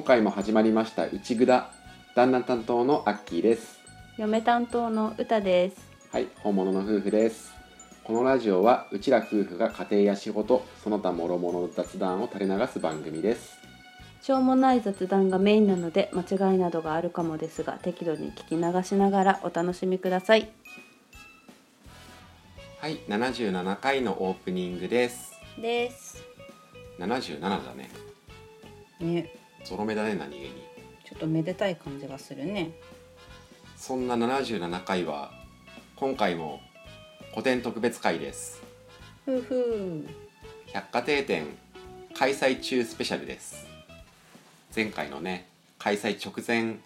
今回も始まりました内ぐだ旦那担当のアッキーです。嫁担当の歌です。はい本物の夫婦です。このラジオはうちら夫婦が家庭や仕事その他諸々の雑談を垂れ流す番組です。しょうもない雑談がメインなので間違いなどがあるかもですが適度に聞き流しながらお楽しみください。はい77回のオープニングです。です。77だね。ねゾロ目だね何気に。ちょっとめでたい感じがするね。そんな77回は今回も古典特別会です。ふうふう。百貨店展開催中スペシャルです。前回のね開催直前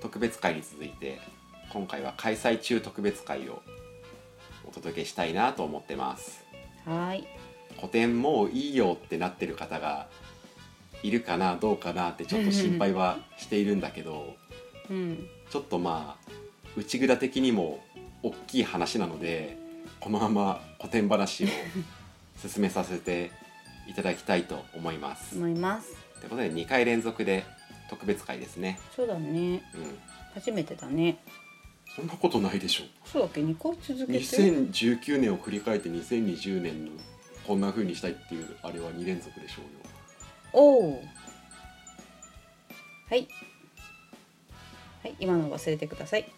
特別会に続いて今回は開催中特別会をお届けしたいなと思ってます。はーい。古典もういいよってなってる方がいるかなどうかなってちょっと心配はしているんだけどうんちょっとまあ内蔵的にも大きい話なのでこのまま古典話を進めさせていただきたいと思います。思いますということで2回連続で特別会ですね。そうだねうん、初めてだねそんなことないでしょ。そうだっけ？2回続けて？2019年を振り返って2020年のこんな風にしたいっていうあれは2連続でしょうよ。おおはい。はい今の忘れてください。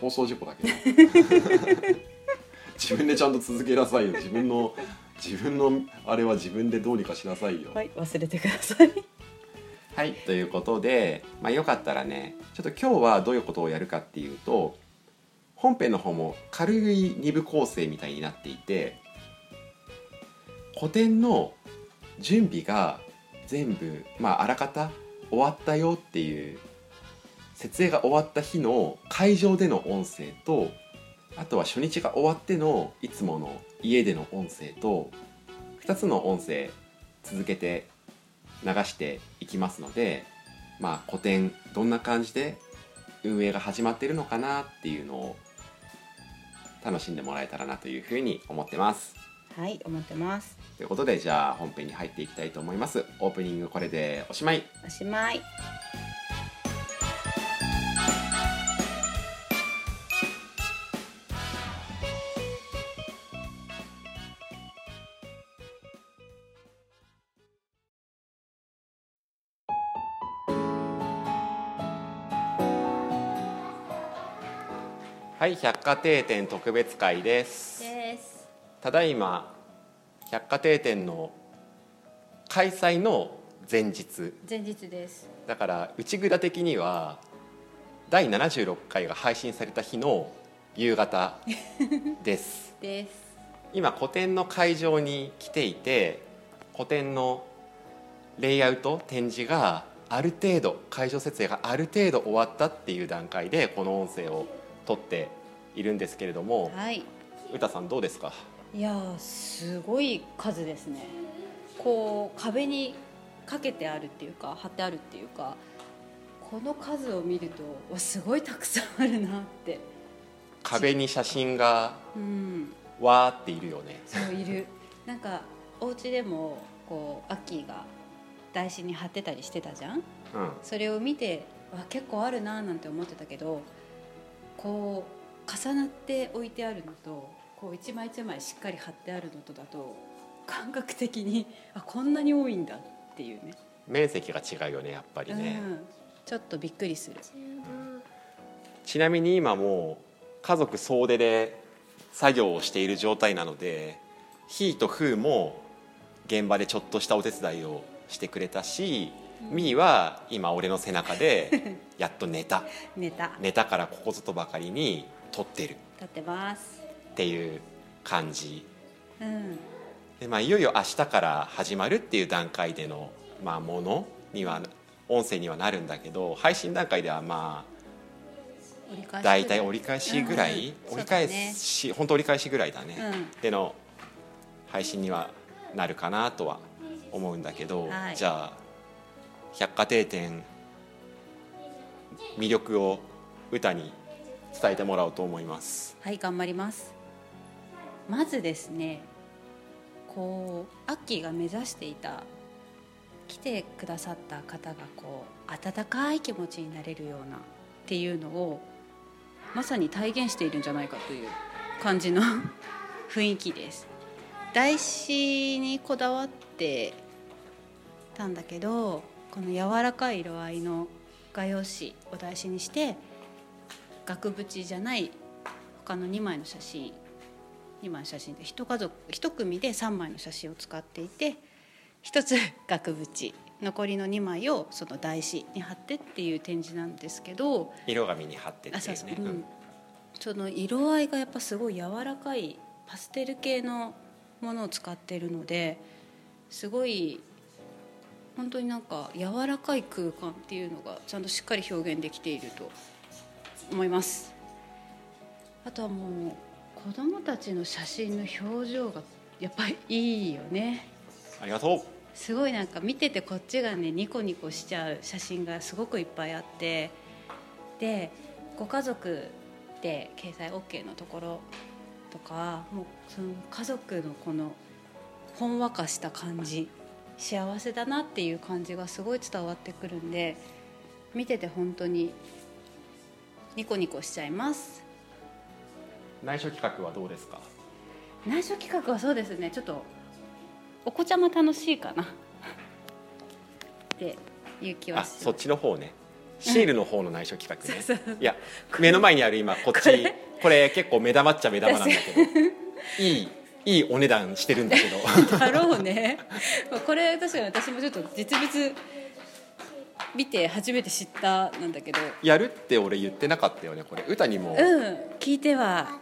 放送事故だけど。自分でちゃんと続けなさいよ。自分の自分のあれは自分でどうにかしなさいよ。はい忘れてください。はいということで、まあ、よかったらねちょっと今日はどういうことをやるかっていうと本編の方も軽い2部構成みたいになっていて古典の準備が全部まああらかた終わったよっていう設営が終わった日の会場での音声とあとは初日が終わってのいつもの家での音声と2つの音声続けて流していきますのでまあ古典どんな感じで運営が始まってるのかなっていうのを楽しんでもらえたらなというふうに思ってます。はい思ってますということでじゃあ本編に入っていきたいと思います。オープニングこれでおしまい。おしまいはい、百貨店展特別会です。です。ただいま百貨店展の開催の前日。前日です。だから内蔵的には第76回が配信された日の夕方 です。です。今古典の会場に来ていて古典のレイアウト展示がある程度会場設営がある程度終わったっていう段階でこの音声を撮っているんですけれどもはい。歌さんどうですか？いやーすごい数ですね。こう壁にかけてあるっていうか貼ってあるっていうかこの数を見るとわすごいたくさんあるなって。壁に写真がうん。わーっているよね。そういる。なんかお家でもこうアッキーが台紙に貼ってたりしてたじゃん？うん。それを見てわ結構あるななんて思ってたけどこう重なって置いてあるのとこう一枚一枚しっかり貼ってあるのとだと感覚的にあこんなに多いんだっていうね。面積が違うよねやっぱりね、うん、ちょっとびっくりする。ちなみに今もう家族総出で作業をしている状態なのでひーとふーも現場でちょっとしたお手伝いをしてくれたし、みーは今俺の背中で やっと寝た。寝た。寝たからここぞとばかりに撮ってる。立ってます。っていう感じ。うん。で、まあ、いよいよ明日から始まるっていう段階での、まあ、ものには音声にはなるんだけど配信段階ではまあ大体折り返しぐらい、うん折り返し、本当折り返しぐらいだね、うん。での配信にはなるかなとは思うんだけど、はい。じゃあ百貨店店魅力を歌に伝えてもらおうと思います。はい頑張りますまずですねこうアッキーが目指していた来てくださった方がこう温かい気持ちになれるようなっていうのをまさに体現しているんじゃないかという感じの 雰囲気です台紙にこだわってたんだけどこの柔らかい色合いの画用紙を台紙にして額縁じゃない他の2枚の写真2枚の写真で一家族一組で3枚の写真を使っていて一つ 額縁残りの2枚をその台紙に貼ってっていう展示なんですけど色紙に貼ってってあいうね。そうそう、うん、その色合いがやっぱすごい柔らかいパステル系のものを使ってるのですごい本当になんか柔らかい空間っていうのがちゃんとしっかり表現できていると思います。あとはもう子供たちの写真の表情がやっぱりいいよね。ありがとう。すごいなんか見ててこっちがねニコニコしちゃう写真がすごくいっぱいあって。でご家族で掲載 OK のところとかもうその家族のこのほんわかした感じ幸せだなっていう感じがすごい伝わってくるんで見てて本当にニコニコしちゃいます。内緒企画はどうですか？内緒企画はそうですね。ちょっとお子ちゃま楽しいかな。っていう気はあそっちの方ね。シールの方の内緒企画ね。そうそう。いや目の前にある今こっち。これ？結構目玉っちゃ目玉なんだけど。いいいいお値段してるんだけど。だろうね。これ確かに私もちょっと実物見て初めて知ったなんだけど。やるって俺言ってなかったよねこれ。歌にも。うん聞いては。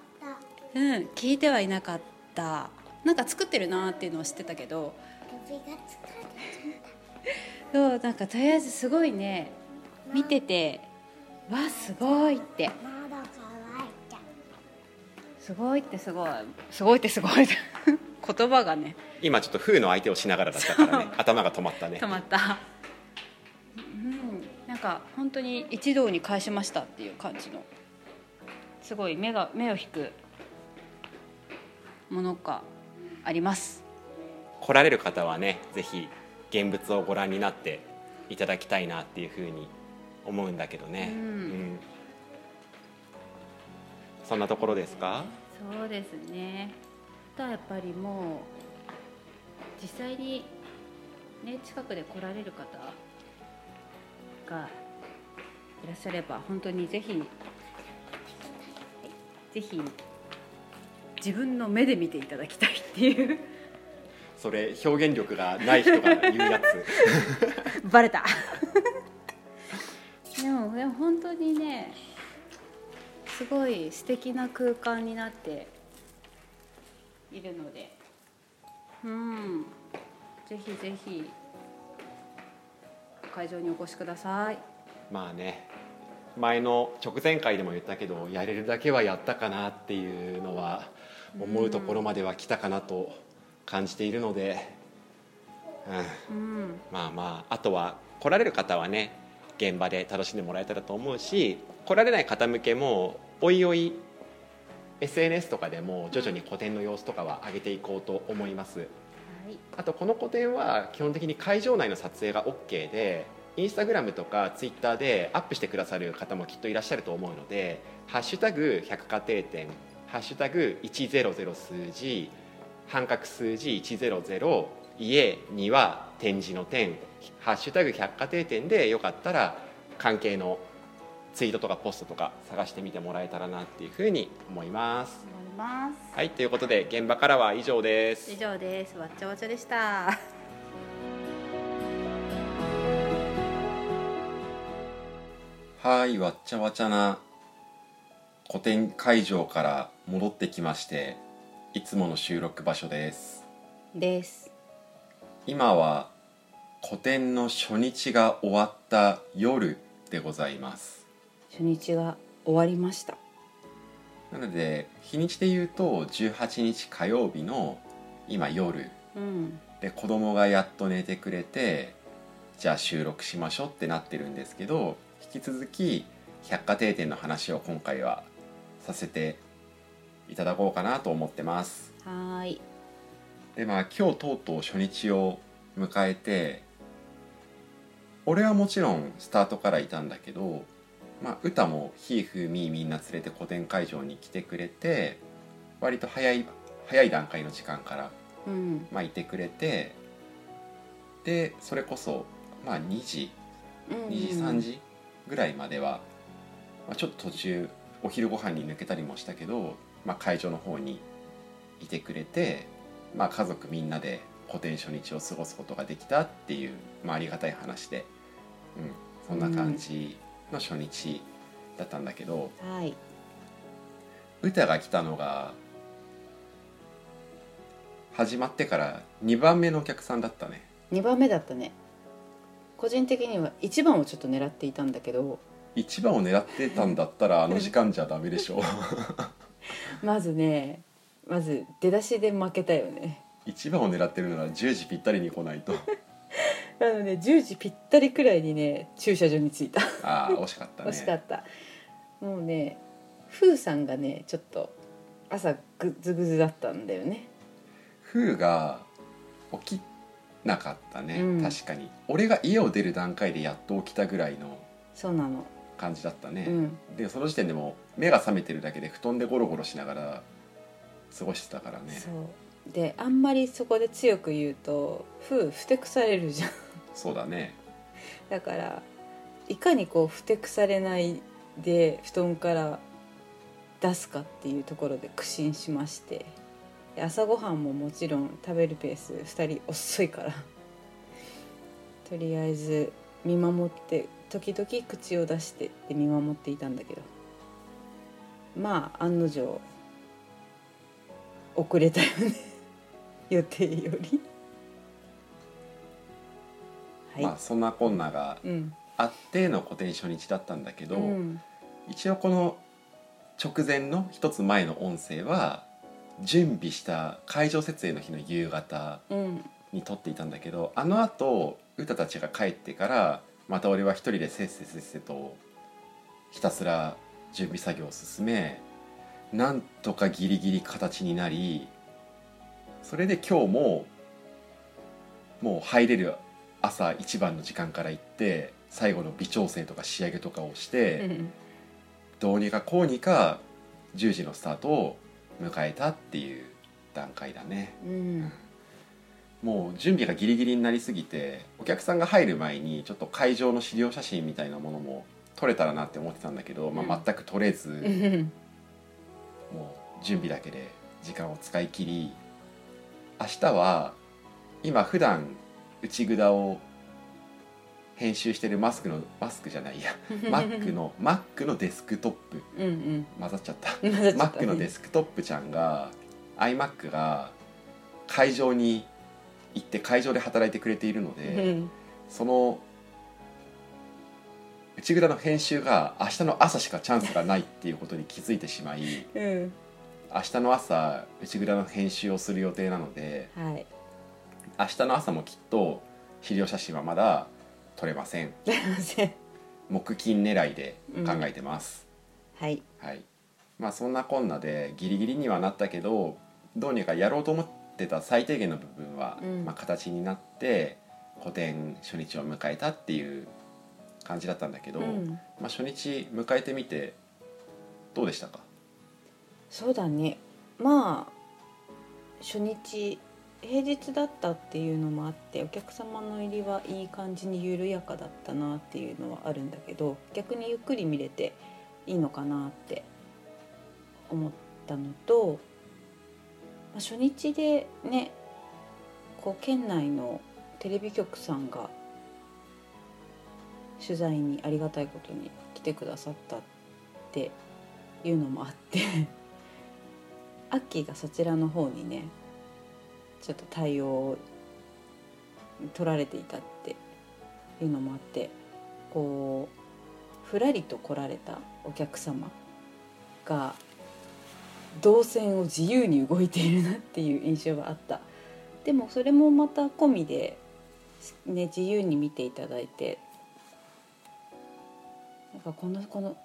うん聞いてはいなかった。なんか作ってるなっていうのは知ってたけど。そうなんかとりあえずすごいね。見ててわすごいってすごいってすごい。すごいってすごい。言葉がね。今ちょっと風の相手をしながらだったからね。頭が止まったね。止まった。うん。なんか本当に一堂に返しましたっていう感じの。すごい目が目を引くものがあります。来られる方はねぜひ現物をご覧になっていただきたいなっていうふうに思うんだけどね、うんそんなところですか？そうですね。あとはやっぱりもう実際にね近くで来られる方がいらっしゃれば本当にぜひぜひ自分の目で見ていただきたいっていう。それ表現力がない人が言うやつ。バレた。でもでも本当にねすごい素敵な空間になっているので。うん。ぜひぜひ会場にお越しください。まあね。前の直前回でも言ったけどやれるだけはやったかなっていうのは思うところまでは来たかなと感じているので、うん、うん。まあまああとは来られる方はね現場で楽しんでもらえたらと思うし来られない方向けもおいおい SNS とかでも徐々に個展の様子とかは上げていこうと思います。はい。あとこの個展は基本的に会場内の撮影が OK でインスタグラムとかツイッターでアップしてくださる方もきっといらっしゃると思うので「ハッシュタグ百貨店店」「ハッシュタグ100数字」半角数字100家庭展示の点「ハッシュタグ百貨店店」でよかったら関係のツイートとかポストとか探してみてもらえたらなっていうふうに思います。思います。はいということで現場からは以上です。以。上です。わっちゃわちゃでした。はいわっちゃわちゃな古典会場から戻ってきましていつもの収録場所です。です。今は個展の初日が終わった夜でございます初日が終わりました。なので日にちで言うと18日火曜日の今夜。うん。で子供がやっと寝てくれてじゃあ収録しましょうってなってるんですけど引き続き百貨店店の話を今回はさせていただこうかなと思ってます。はーい。でまあ今日とうとう初日を迎えて俺はもちろんスタートからいたんだけどまあ歌もひーふーみーみんな連れて個展会場に来てくれて割と早い早い段階の時間からうん。まあ、いてくれてでそれこそ、まあ、2時うん2時3時ぐらいまでは、まあ、ちょっと途中お昼ご飯に抜けたりもしたけど、まあ、会場の方にいてくれて、まあ、家族みんなで個展初日を過ごすことができたっていう、まあ、ありがたい話で、うん、そんな感じの初日だったんだけど、はい。歌が来たのが始まってから2番目のお客さんだったね。2番目だったね。個人的には1番をちょっと狙っていたんだけど。一番を狙ってたんだったらあの時間じゃダメでしょ まずねまず出だしで負けたよね。一番を狙ってるなら10時ぴったりに来ないとあのね10時ぴったりくらいにね駐車場に着いた。ああ惜しかったね。惜しかった。もうねふーさんがねちょっと朝グズグズだったんだよね。フーが起きなかったね、うん。確かに。俺が家を出る段階でやっと起きたぐらいのそうなの。感じだったね、うん。でその時点でもう目が覚めてるだけで布団でゴロゴロしながら過ごしてたからね。そう。であんまりそこで強く言うとふーふてくされるじゃんそうだね。だからいかにこうふてくされないで布団から出すかっていうところで苦心しまして。朝ごはんももちろん食べるペース2人遅いから。とりあえず見守って時々口を出してって見守っていたんだけど。まあ案の定遅れたよね。予定より。はい、まあそんなこんながうんあっての個展初日だったんだけど、うん。一応この直前の一つ前の音声は準備した会場設営の日の夕方うん。に撮っていたんだけどあのあと歌たちが帰ってからまた俺は一人でせっせせっせとひたすら準備作業を進めなんとかギリギリ形になりそれで今日ももう入れる朝一番の時間から行って最後の微調整とか仕上げとかをして。うん。どうにかこうにか10時のスタートを迎えたっていう段階だね。うん。もう準備がギリギリになりすぎてお客さんが入る前にちょっと会場の資料写真みたいなものも撮れたらなって思ってたんだけど、まあ、全く撮れず、うん。もう準備だけで時間を使い切り明日は今普段内札を編集してるマスクのマスクじゃないや。Mac の Mac のデスクトップ。うんうん。混ざっちゃった。混ざっちゃった。ね Mac のデスクトップちゃんが iMac が会場に行って会場で働いてくれているのうで、ん。その内蔵の編集が明日の朝しかチャンスがないっていうことに気づいてしまいうん。明日の朝内蔵の編集をする予定なのではい明日の朝もきっと資料写真はまだ撮れません。木金狙いで考えてます、はい。はい。まあそんなこんなでギリギリにはなったけどどうにかやろうと思ってた最低限の部分は、うん。まあ、形になって個展初日を迎えたっていう感じだったんだけど、うん。まあ、初日迎えてみてどうでしたか？そうだね。まあ初日平日だったっていうのもあってお客様の入りはいい感じに緩やかだったなっていうのはあるんだけど逆にゆっくり見れていいのかなって思ったのと、まあ初日でねこう県内のテレビ局さんが取材にありがたいことに来てくださったっていうのもあって アッキーがそちらの方にねちょっと対応を取られていたっていうのもあってこうふらりと来られたお客様が動線を自由に動いているなっていう印象があった。でもそれもまた込みで、ね、自由に見ていただいてなんかこのこの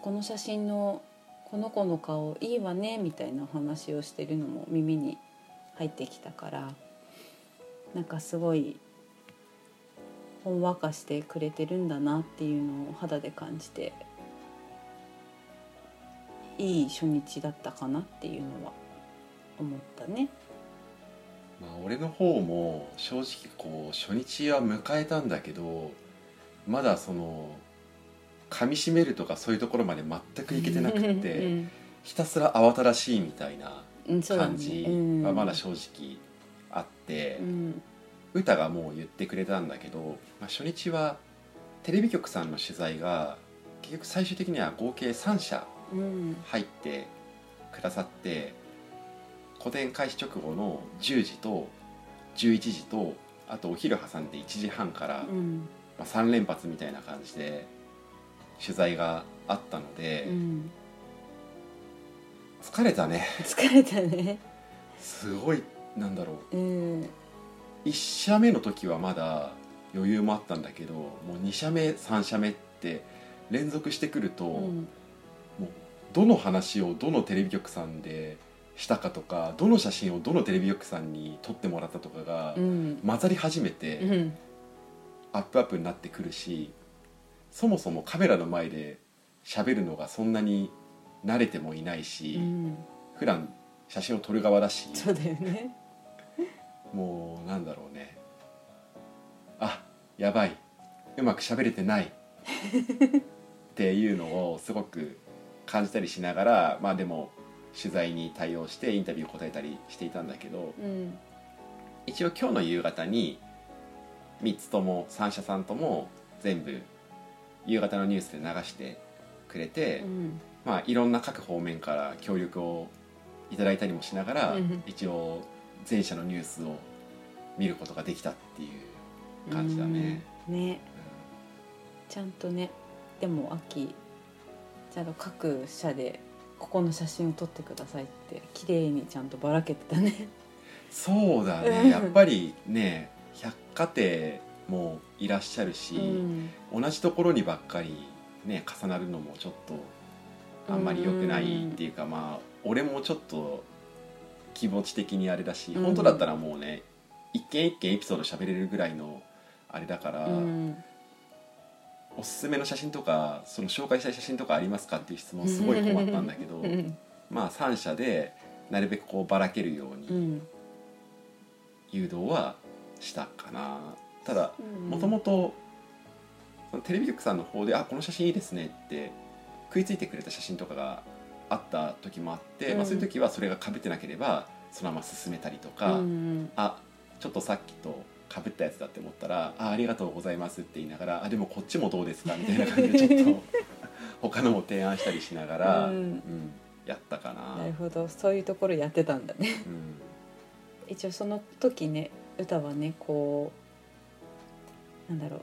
この写真のこの子の顔いいわねみたいなお話をしてるのも耳に入ってきたからなんかすごいほんわかしてくれてるんだなっていうのを肌で感じていい初日だったかなっていうのは思ったね。まあ、俺の方も正直こう初日は迎えたんだけどまだその噛み締めるとかそういうところまで全くいけてなくってひたすら慌ただしいみたいな感じはまだ正直あってうん。歌がもう言ってくれたんだけど、まあ、初日はテレビ局さんの取材が結局最終的には合計3社うん。入ってくださって個展開始直後の10時と11時とあとお昼挟んで1時半から、うん。まあ、3連発みたいな感じで取材があったので、うん疲れたね。疲れたね。すごいなんだろう。うん。1社目の時はまだ余裕もあったんだけどもう2社目3社目って連続してくると、うん。どの話をどのテレビ局さんでしたかとかどの写真をどのテレビ局さんに撮ってもらったとかがうん。混ざり始めて、うん。アップアップになってくるしそもそもカメラの前で喋るのがそんなに慣れてもいないし、うん。普段写真を撮る側だしそうだよね。もうなんだろうね。あやばい。うまく喋れてない。っていうのをすごく感じたりしながらまあでも取材に対応してインタビュー答えたりしていたんだけどうん。一応今日の夕方に3つとも3社さんとも全部夕方のニュースで流してくれて、うんまあいろんな各方面から協力をいただいたりもしながら、うん一応全社のニュースを見ることができたっていう感じだね。うん。ね。ちゃんとね。でも秋ちゃんと各社でここの写真を撮ってくださいって綺麗にちゃんとばらけてたね。そうだうん。ねやっぱりね百貨店もいらっしゃるし、うん。同じところにばっかりね重なるのもちょっとあんまり良くないっていうか、まあ俺もちょっと気持ち的にあれだし、うん本当だったらもうね一件一件エピソード喋れるぐらいのあれだから、うんおすすめの写真とかその紹介したい写真とかありますかっていう質問すごい困ったんだけど、うん。まあ3社でなるべくこうばらけるよううにん。誘導はしたかな。ただうん。もともとテレビ局さんの方で「あこの写真いいですね」って食いついてくれた写真とかがあった時もあって、うん。まあ、そういう時はそれが被ってなければそのまま進めたりとか、うん。あちょっとさっきと被ったやつだって思ったら「あありがとうございます」って言いながら「あでもこっちもどうですか」みたいな感じでちょっと 他のも提案したりしながら、うん。うんやったかな。なるほど。そういうところやってたんだね。うん。一応その時ね歌はねこうなんだろう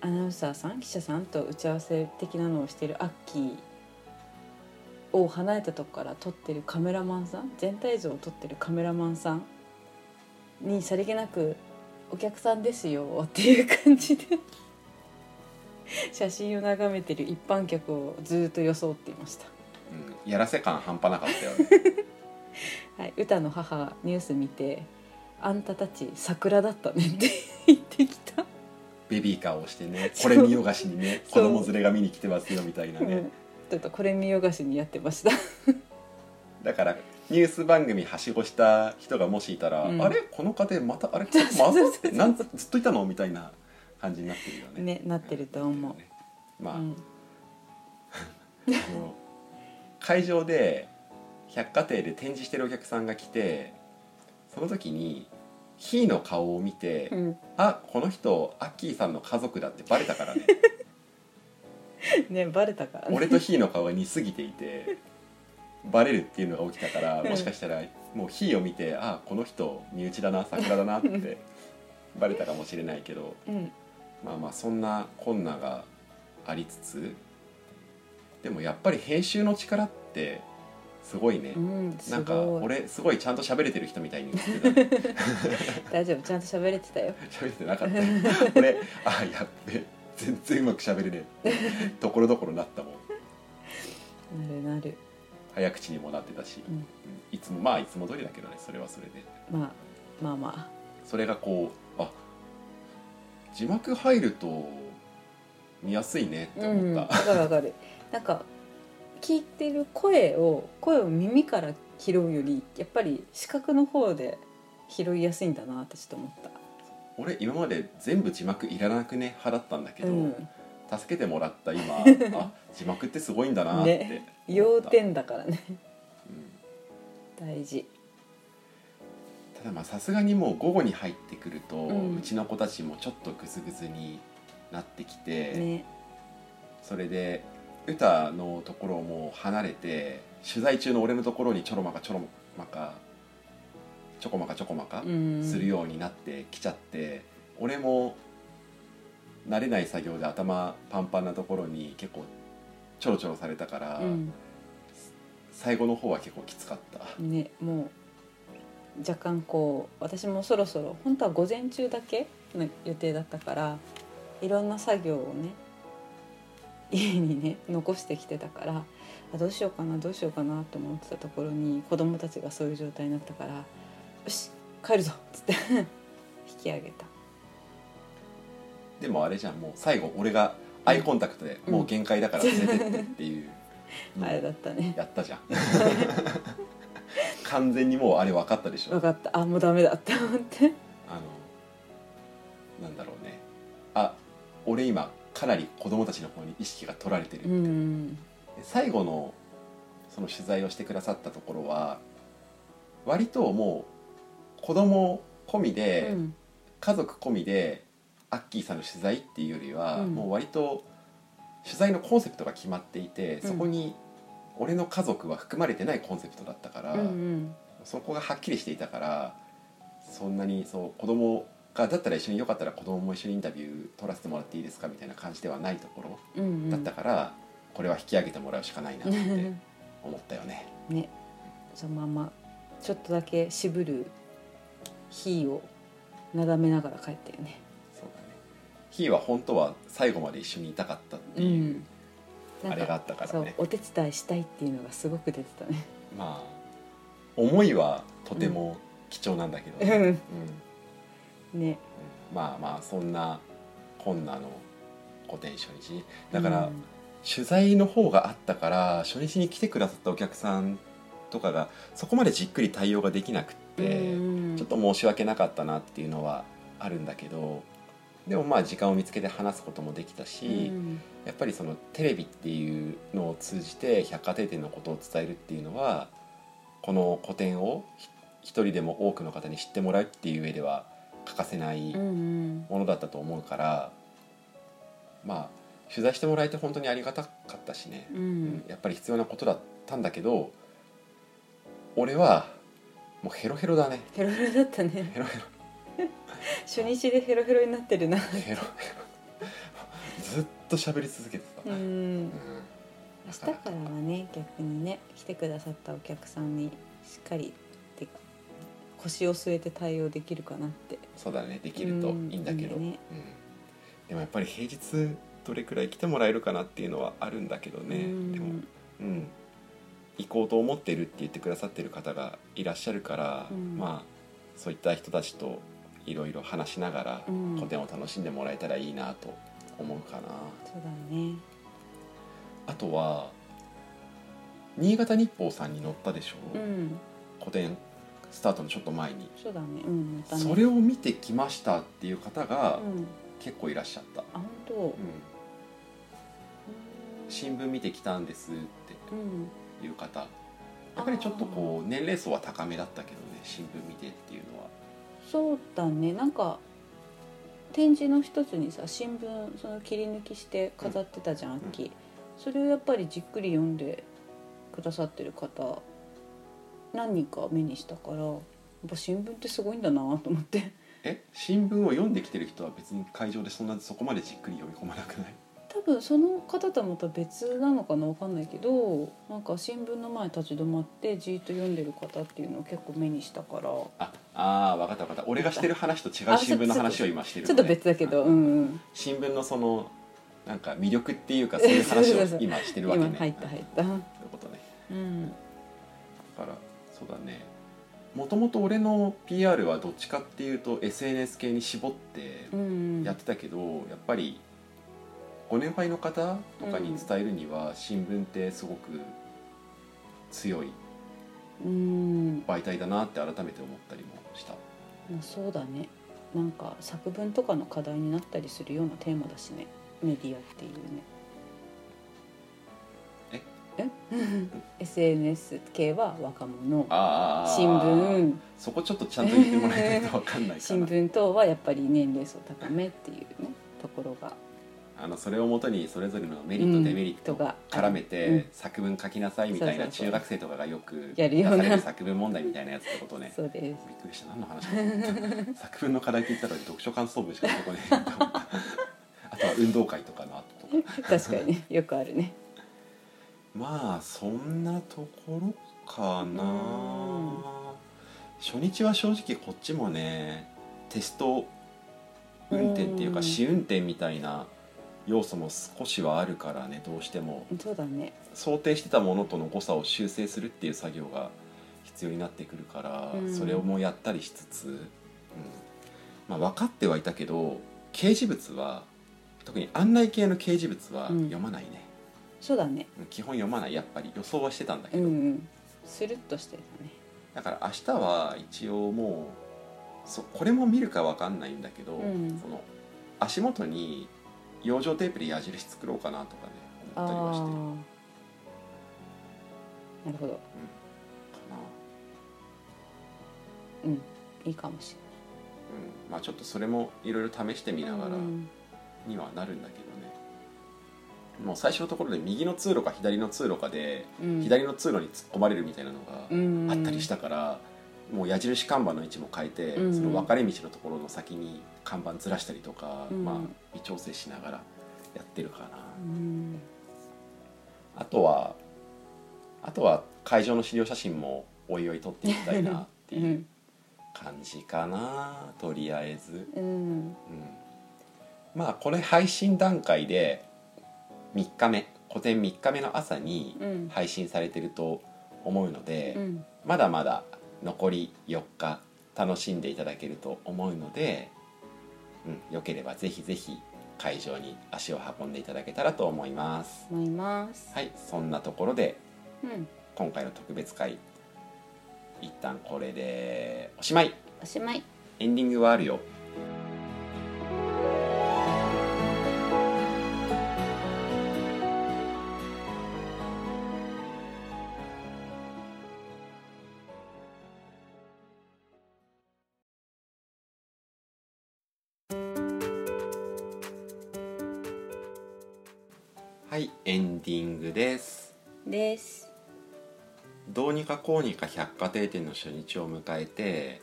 アナウンサーさん記者さんと打ち合わせ的なのをしてるアッキーを離れたとこから撮ってるカメラマンさん全体像を撮ってるカメラマンさんにさりげなく「お客さんですよ」っていう感じで写真を眺めてる一般客をずっと装っていました。うん、やらせ感半端なかったよね。はい、歌の母がニュース見て「あんたたち桜だったね」って言ってきた、ベビーカーをしてねこれ見よがしにね子供連れが見に来てますよみたいなね、うん。ちょっとこれ見よがしにやってました。だからニュース番組はしごした人がもしいたら、うん。あれ？この家庭またあれ？ま そうたってなんずっといたの？みたいな感じになってるよね。ねなってると思う、ね。まあ、うん。あの会場で百貨店で展示してるお客さんが来てその時にひーの顔を見て、うん。あこの人アッキーさんの家族だってバレたからね。ねバレたからね。俺とひーの顔が似すぎていてバレるっていうのが起きたからうん。もしかしたらもう火を見てあこの人身内だな桜だなってバレたかもしれないけどうん。まあまあそんな困難がありつつでもやっぱり編集の力ってすごいね。う。んすなんか俺すごいちゃんと喋れてる人みたいに 大丈夫ちゃんと喋れてたよ。喋れてなかった。俺あやっべ全然うまく喋れねえ。ところどころなったもん。なるなる。早口にもなってたし、うん。うんいつもまあいつも通りだけどねそれはそれで。まあまあまそれがこうあ字幕入ると見やすいねって思った、かるわかる。なんか聞いてる声を声を耳から拾うよりやっぱり視覚の方で拾いやすいんだなってちょっと思った。俺今まで全部字幕いらなくね派だったんだけど、うん助けてもらった今 あ字幕ってすごいんだなって。ね要点だからね。うん。大事。ただまあさすがにもう午後に入ってくると、ううんちの子たちもちょっとグズグズになってきて、ね。それで歌のところも離れて取材中の俺のところにちょろまかちょろまかちょこまかちょこまかうんするようになってきちゃって、俺も慣れない作業で頭パンパンなところに結構ちょろちょろされたから、うん最後の方は結構きつかった。ねもう若干こう私もそろそろ本当は午前中だけの予定だったからいろんな作業をね家にね残してきてたからあどうしようかなどうしようかなと思ってたところに子供たちがそういう状態になったから「よし帰るぞ」っつって 引き上げた。でもあれじゃんもう最後俺がアイコンタクトでうん。もう限界だから 連れてってっていうのをあれだったね。やったじゃん。完全にもうあれ分かったでしょ？分かった。あもうダメだって思って。あのなんだろうね。あ俺今かなり子供たちの方に意識が取られてる、うでん最後のその取材をしてくださったところは割ともう子供込みで、うん。家族込みでアッキーさんの取材っていうよりは、うん。もう割と取材のコンセプトが決まっていて、そこに俺の家族は含まれてないコンセプトだったから、うんうん。そこがはっきりしていたからそんなにそう子供がだったら一緒によかったら子供も一緒にインタビュー取らせてもらっていいですかみたいな感じではないところうんうん。だったから、これは引き上げてもらうしかないなって思ったよね。ね。そのままちょっとだけ渋る火をなだめながら帰ったよね。そうだね。ひーは本当は最後まで一緒にいたかったっていう、なん。あれがあったからね。そうお手伝いしたいっていうのがすごく出てたね。まあ思いはとても貴重なんだけど、ね。うん。うんね。まあまあそんなこんなの古典初日だから、うん取材の方があったから初日に来てくださったお客さんとかがそこまでじっくり対応ができなくって、うん。ちょっと申し訳なかったなっていうのはあるんだけどでもまあ時間を見つけて話すこともできたし、うん。やっぱりそのテレビっていうのを通じて百貨店店のことを伝えるっていうのはこの個展をひ一人でも多くの方に知ってもらうっていう上では欠かせないうんうん。ものだったと思うから、まあ取材してもらえて本当にありがたかったしね、ううん。んやっぱり必要なことだったんだけど俺はもうヘロヘロだね。ヘロヘロだったね。ヘロヘロ。初日でヘロヘロになってるな。ヘロヘロ。ずっと喋り続けてた、ううん。ん明日からはね逆にね来てくださったお客さんにしっかりで腰を据えて対応できるかなって。そうだねできるといいんだけど、うんね。うん。でもやっぱり平日どれくらい来てもらえるかなっていうのはあるんだけどね、うん。でも、うん、行こうと思ってるって言ってくださってる方がいらっしゃるから、うん。まあそういった人たちといろいろ話しながらうん。個展を楽しんでもらえたらいいなと思うかな、そうだね。あとは新潟日報さんに載ったでしょ、うん。個展スタートのちょっと前に、そうだね。うんまたね。それを見てきましたっていう方がうん。結構いらっしゃった、あ本当。うん。新聞見てきたんですっうん。ていう方。やっぱりちょっとこう年齢層は高めだったけどね新聞見てっていうのは。そうだね。なんか展示の一つにさ新聞その切り抜きして飾ってたじゃん、ん。秋それをやっぱりじっくり読んでくくださってる方何人か目にしたからやっぱ新聞ってすごいんだなと思って。え？新聞を読んできてる人は別に会場でそんなそこまでじっくり読み込まなくない？多分その方とはまた別なのかな分かんないけどなんか新聞の前立ち止まってじーっと読んでる方っていうのを結構目にしたから。ああー分かった分かった。俺がしてる話と違う新聞の話を今してるちょっと別だけどうんうん。新聞のそのなんか魅力っていうか そういう話を今してるわけね。今入った入った。そういうことね。うん。だからそうだね。もともと俺の PR はどっちかっていうと SNS 系に絞ってうんやってたけど、やっぱりご年配の方とかに伝えるには新聞ってすごく強いうん。媒体だなって改めて思ったりもした。まあそうだね。なんか作文とかの課題になったりするようなテーマだしね。メディアっていうね。ええ SNS 系は若者。新聞。そこちょっとちゃんと言ってもらえないと分かんないか新な聞等はやっぱり年齢層高めっていうねところが。あのそれをもとにそれぞれのメリット、うんデメリットをとか絡めて、うん。作文書きなさいみたいな中学生とかがよくやるような作文問題みたいなやつってことね。そうです。びっくりした。何の話作文の課題って言ったら読書感想文しか出てこ ないあとは運動会とかの後とか。確かに。ねよくあるねまあそんなところかな。うん。初日は正直こっちもねテスト運転っていううん。か試運転みたいな要素も少しはあるからねどうしても。そうだね。想定してたものとの誤差を修正するっていう作業が必要になってくるから、うん。それをもうやったりしつつ、うん。まあ、分かってはいたけど掲示物は特に案内系の掲示物はうん。読まないね、そうだね。うん基本読まないやっぱり。予想はしてたんだけど、うんうん。スルッとしてたね。だから明日は一応もうそこれも見るか分かんないんだけど、うん。その足元に養生テープで矢印作ろうかなとかね思ったりはしてる。なるほど。な。うん。いいかもしうん、まあちょっとそれもいろいろ試してみれなないがらうん。にはなるんだけど。ね、もう最初のところで右の通路か左の通路かで、うん。左の通路に突っ込まれるみたいなのうん。があったりしたから、もう矢印看板の位置も変えて、うん。その分かれ道のところの先に看板ずらしたりとか、うん。まあ微調整しながらやってるかな、うん。あとはあとは会場の資料写真もおいおい撮っていきたいなってうい うん。感じかなとりあえず。うん。うん。まあこれ配信段階で3日目個展3日目の朝にうん。配信されてると思うので、うん。まだまだ残り4日楽しんでいただけると思うので、うん、よければぜひぜひ会場に足を運んでいただけたらと思います。思います。はいそんなところでうん。今回の特別会一旦これでおしまい。おしまい。エンディングはあるよどうにかこうにか百貨店店の初日を迎えて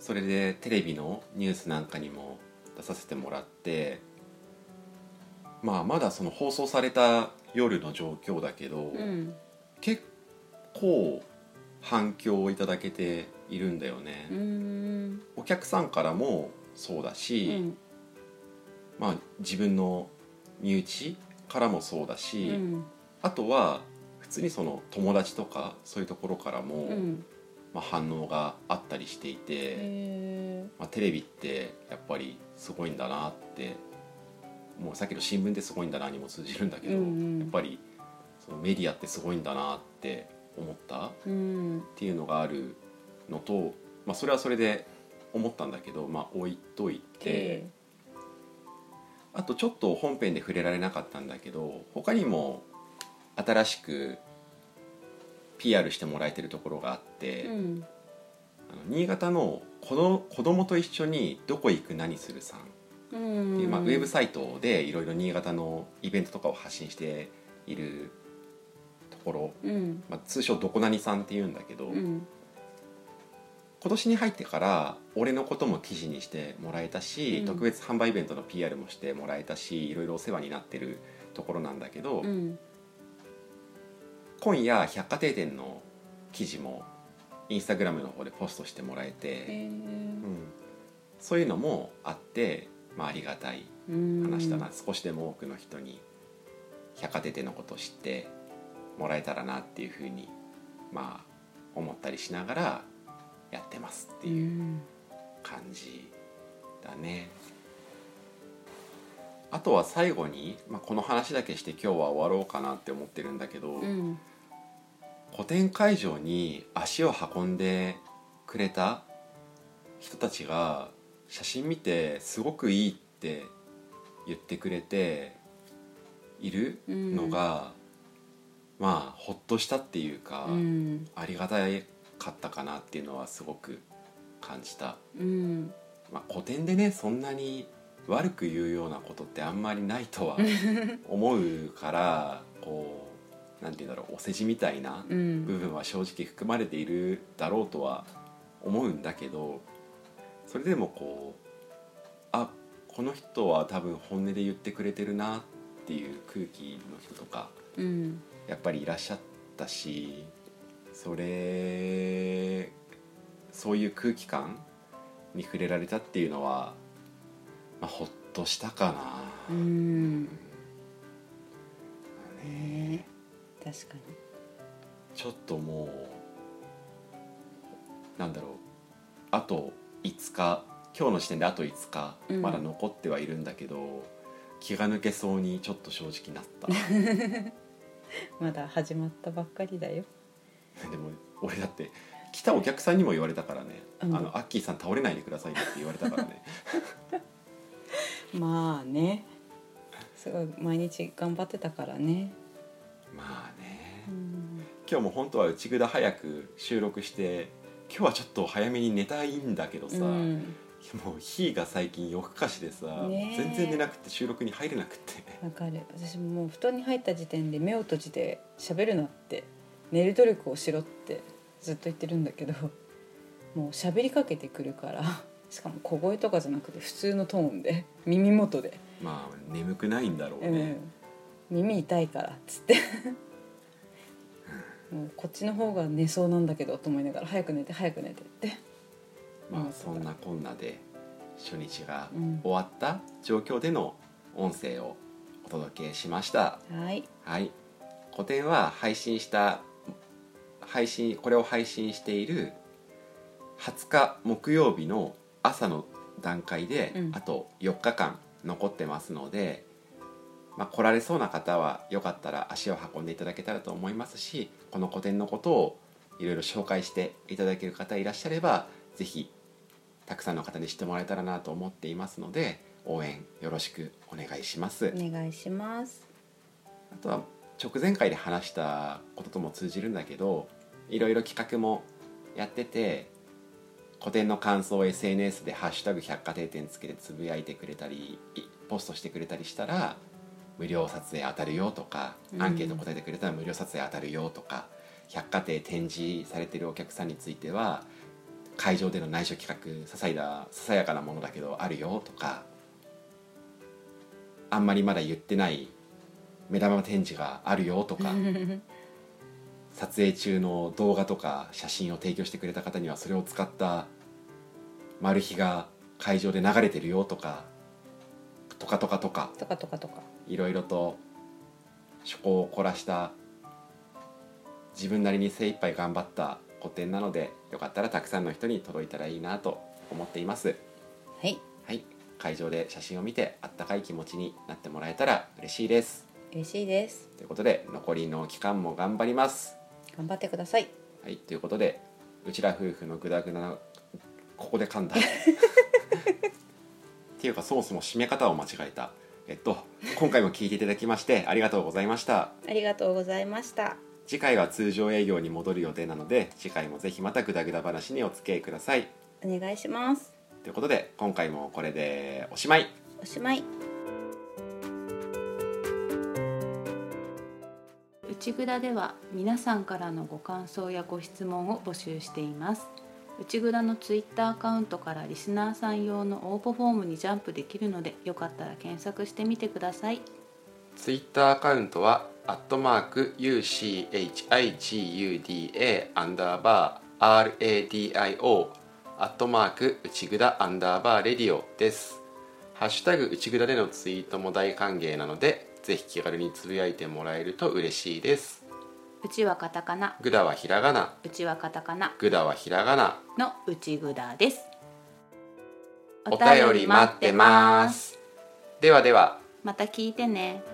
それでテレビのニュースなんかにも出させてもらってまあまだその放送された夜の状況だけど、うん。結構反響をいただけているんだよね、うん。お客さんからもそうだうし、ん。まあ自分の身内からもそうだし、うん。あとは普通にその友達とかそういうところからも、うん。まあ、反応があったりしていて、へまあ、テレビってやっぱりすごいんだなってもうさっきの新聞ってすごいんだなにも通じるんだけど、うんうん。やっぱりそのメディアってすごいんだなって思ったっていうのがあるのと、まあ、それはそれで思ったんだけど、まあ、置いといて。あとちょっと本編で触れられなかったんだけど他にも新しく PR してもらえてるところがあって、うん。あの新潟の子ど子供と一緒にどこ行く何するさんってうん。いう、まあ、ウェブサイトでいろいろ新潟のイベントとかを発信しているところ、うん。まあ、通称どこなにさんっていうんだけど、うん。今年に入ってから俺のことも記事にしてもらえたし、うん。特別販売イベントの PR もしてもらえたしいろいろお世話になってるところなんだけど、うん今夜百貨店の記事もインスタグラムの方でポストしてもらえて、へうん、そういうのもあって、まあ、ありがたいー話だな、少しでも多くの人に百貨店のことを知ってもらえたらなっていうふうにまあ思ったりしながらやってますってういうん。感じだね。あとは最後に、まあ、この話だけして今日は終わろうかなって思ってるんだけど、うん個展会場に足を運んでくれた人たちが写真見てすごくいいって言ってくれているのが、まあほっとしたっていうか、うん。ありがたかったかなっていうのはすごく感じた、うん。まあ、個展でねそんなに悪く言うようなことってあんまりないとは 思うからこうなんて言うんだろうお世辞みたいなうん。部分は正直含まれているだろうとは思うんだけどそれでもこうあこの人は多分本音で言ってくれてるなっていう空気の人とかうん。やっぱりいらっしゃったしそれそういう空気感に触れられたっていうのは、まあ、ほっとしたかな。うん。ね。ね確かに。ちょっともうなんだろうあと5日今日の時点であと5日うん。まだ残ってはいるんだけど、気が抜けそうにちょっと正直なった。まだ始まったばっかりだよ。でも俺だって来たお客さんにも言われたからね「うん。あのアッキーさん倒れないでくださいね」って言われたからね。まあね。すごい毎日頑張ってたからねまあね。うん。今日も本当は内ぐ早く収録して今日はちょっと早めに寝たいんだけどさ、うん。もう日が最近夜更かしでさ、ねえ。全然寝なくて収録に入れなくて。わかる。私ももう布団に入った時点で目を閉じて喋るなって寝る努力をしろってずっと言ってるんだけどもう喋りかけてくるからしかも小声とかじゃなくて普通のトーンで耳元で。まあ眠くないんだろう「うねん、、耳痛いから」っつって。もうこっちの方が寝そうなんだけどと思いながら早く寝て早く寝てって。まあそんなこんなで初日がうん。終わった状況での音声をお届けしました。はい。はい。個展は配信した配信これを配信している20日木曜日の朝の段階で、うん。あと4日間残ってますので、まあ、来られそうな方はよかったら足を運んでいただけたらと思いますしこの個展のことをいろいろ紹介していただける方いらっしゃればぜひたくさんの方に知ってもらえたらなと思っていますので応援よろしくお願いします。お願いしますあとは直前回で話したこととも通じるんだけどいろいろ企画もやってて個展の感想を SNS で「ハッシュタグ百貨店店」つけてつぶやいてくれたりいポストしてくれたりしたら無料撮影当たるよとかうん。アンケート答えてくれたら無料撮影当たるよとか、百貨店展示されてるお客さんについては会場での内緒企画ささいだささやかなものだけどあるよとかあんまりまだ言ってない目玉展示があるよとか 撮影中の動画とか写真を提供してくれた方にはそれを使ったマル秘が会場で流れてるよとかとかとかとか。とかとかとか。いろいろと趣向を凝らした自分なりに精一杯頑張った個展なのでよかったらたくさんの人に届いたらいいなと思っています。はい。はい。会場で写真を見てあったかい気持ちになってもらえたら嬉しいです。嬉しいです。ということで残りの期間も頑張ります。頑張ってください。はい。ということでうちら夫婦のグダグダなここで噛んだ っていうかそもそも締め方を間違えた。えっと今回も聞いていただきましてありがとうございました。ありがとうございました。次回は通常営業に戻る予定なので次回もぜひまたグダグダ話にお付き合いください。お願いします。ということで今回もこれでおしまい。おしまい。内ぐだでは皆さんからのご感想やご質問を募集しています内ぐだのツイッターアカウントからリスナーさん用の応募フォームにジャンプできるのでよかったら検索してみてください。ツイッターアカウントはアットマーク UCHIGUDA アンダーバー RADIO アットマーク内ぐアンダーバーレディオです。ハッシュタグ内ぐでのツイートも大歓迎なのでぜひ気軽につぶやいてもらえると嬉しいです。うちはカタカナ。ぐだはひらがな。うちはカタカナ。ぐだはひらがな。の内ぐだです。お便り待ってます。ではでは。また聞いてね